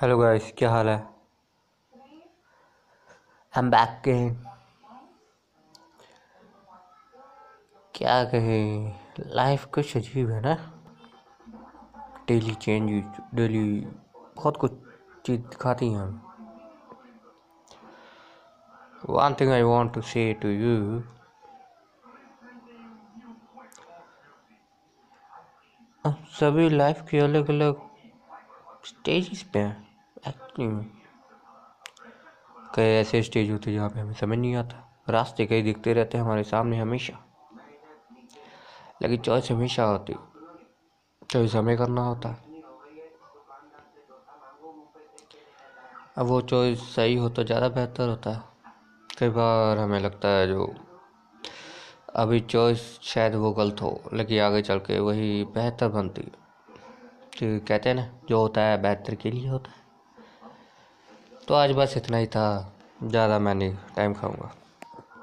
Hello guys क्या हाल है? Am back again क्या कहे? लाइफ कुछ अजीब है ना? डेली चेंज डेली बहुत कुछ चीज़ दिखाती हैं one thing I want to say to you सभी लाइफ के अलग अलग स्टेजेस पे हैं। में कई ऐसे स्टेज होते जहाँ पे हमें समझ नहीं आता। रास्ते कई दिखते रहते हैं हमारे सामने हमेशा। लेकिन चॉइस हमेशा होती। चॉइस हमें करना होता। है अब वो चॉइस सही हो तो ज़्यादा बेहतर होता। है कई बार हमें लगता है जो, अभी चॉइस शायद वो गलत हो, लेकिन आगे चल के वही बेहतर बनती। है तो कहते हैं ना, जो होता है बेहतर के लिए होता है। तो आज बस इतना ही था। ज़्यादा मैं नहीं टाइम खाऊँगा।